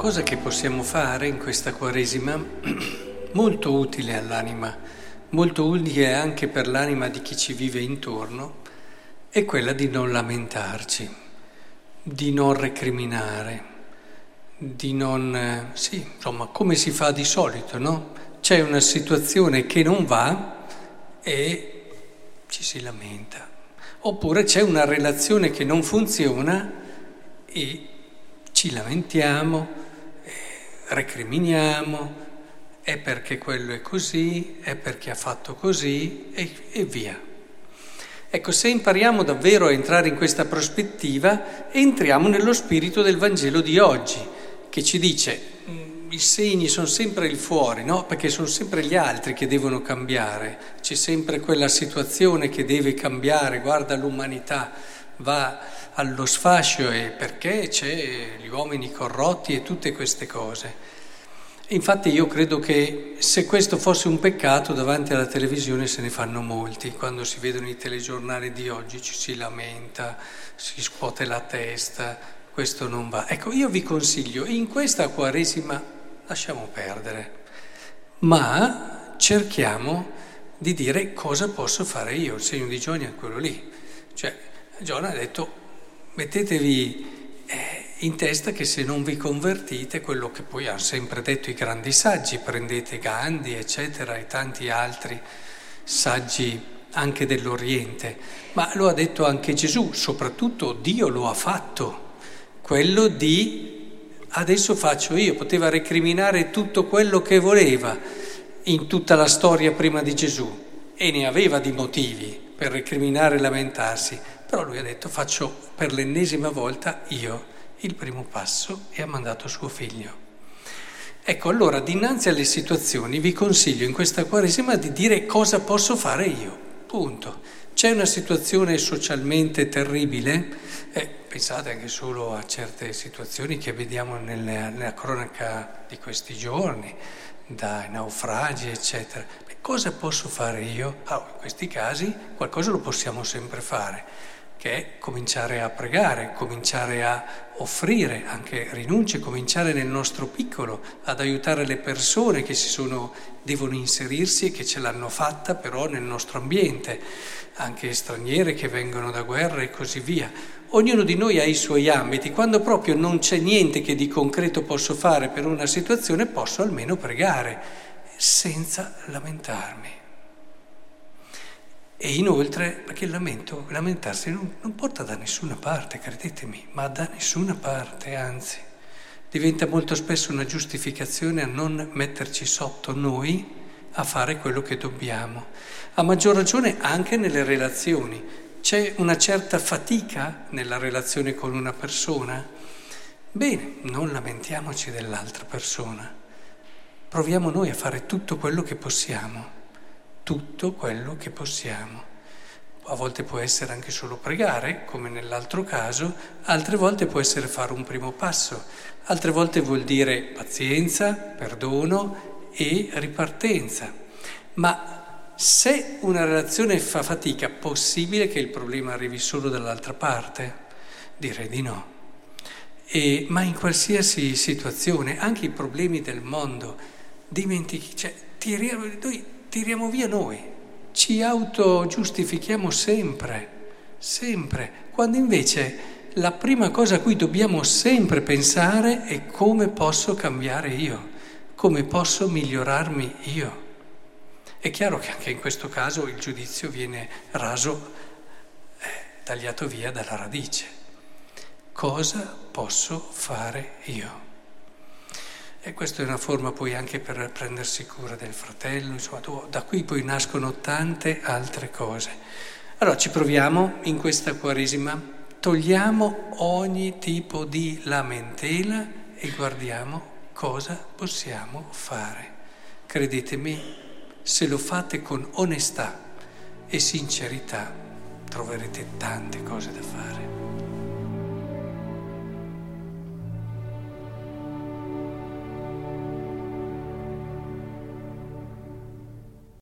cosa che possiamo fare in questa Quaresima, molto utile all'anima, molto utile anche per l'anima di chi ci vive intorno, è quella di non lamentarci, di non recriminare, di non... sì, insomma, come si fa di solito, no? C'è una situazione che non va e ci si lamenta. Oppure c'è una relazione che non funziona e ci lamentiamo, eh, recriminiamo, è perché quello è così, è perché ha fatto così e, e via. Ecco, se impariamo davvero a entrare in questa prospettiva, entriamo nello spirito del Vangelo di oggi, che ci dice mm, i segni sono sempre il fuori, no? Perché sono sempre gli altri che devono cambiare, c'è sempre quella situazione che deve cambiare, guarda l'umanità va allo sfascio e perché c'è gli uomini corrotti e tutte queste cose. Infatti io credo che se questo fosse un peccato davanti alla televisione se ne fanno molti, quando si vedono i telegiornali di oggi ci si lamenta, si scuote la testa, questo non va. Ecco, io vi consiglio, in questa Quaresima lasciamo perdere, ma cerchiamo di dire cosa posso fare io, il segno di Giona è quello lì. Cioè, Giona ha detto mettetevi eh, in testa che se non vi convertite, quello che poi hanno sempre detto i grandi saggi, prendete Gandhi, eccetera, e tanti altri saggi anche dell'Oriente, ma lo ha detto anche Gesù, soprattutto Dio lo ha fatto, quello di adesso faccio io, poteva recriminare tutto quello che voleva in tutta la storia prima di Gesù e ne aveva di motivi per recriminare e lamentarsi, però lui ha detto faccio per l'ennesima volta io il primo passo e ha mandato suo figlio. Ecco, allora dinanzi alle situazioni vi consiglio in questa Quaresima di dire cosa posso fare io, punto. C'è una situazione socialmente terribile, eh, pensate anche solo a certe situazioni che vediamo nella, nella cronaca di questi giorni, dai naufragi, eccetera. Beh, cosa posso fare io? Ah, in questi casi qualcosa lo possiamo sempre fare che è cominciare a pregare, cominciare a offrire anche rinunce, cominciare nel nostro piccolo ad aiutare le persone che si sono, devono inserirsi e che ce l'hanno fatta però nel nostro ambiente, anche straniere che vengono da guerra e così via. Ognuno di noi ha i suoi ambiti, quando proprio non c'è niente che di concreto posso fare per una situazione posso almeno pregare senza lamentarmi. E inoltre, perché il lamento, lamentarsi non, non porta da nessuna parte, credetemi, ma da nessuna parte, anzi, diventa molto spesso una giustificazione a non metterci sotto noi a fare quello che dobbiamo. A maggior ragione anche nelle relazioni. C'è una certa fatica nella relazione con una persona? Bene, non lamentiamoci dell'altra persona. Proviamo noi a fare tutto quello che possiamo tutto quello che possiamo. A volte può essere anche solo pregare, come nell'altro caso, altre volte può essere fare un primo passo, altre volte vuol dire pazienza, perdono e ripartenza. Ma se una relazione fa fatica, possibile che il problema arrivi solo dall'altra parte? Direi di no. E, ma in qualsiasi situazione, anche i problemi del mondo, dimentichi, cioè, tiriamo, noi tiriamo via noi, ci autogiustifichiamo sempre, sempre, quando invece la prima cosa a cui dobbiamo sempre pensare è come posso cambiare io, come posso migliorarmi io. È chiaro che anche in questo caso il giudizio viene raso, eh, tagliato via dalla radice. Cosa posso fare io? E questa è una forma poi anche per prendersi cura del fratello, insomma, da qui poi nascono tante altre cose. Allora ci proviamo in questa Quaresima, togliamo ogni tipo di lamentela e guardiamo cosa possiamo fare. Credetemi, se lo fate con onestà e sincerità, troverete tante cose da fare.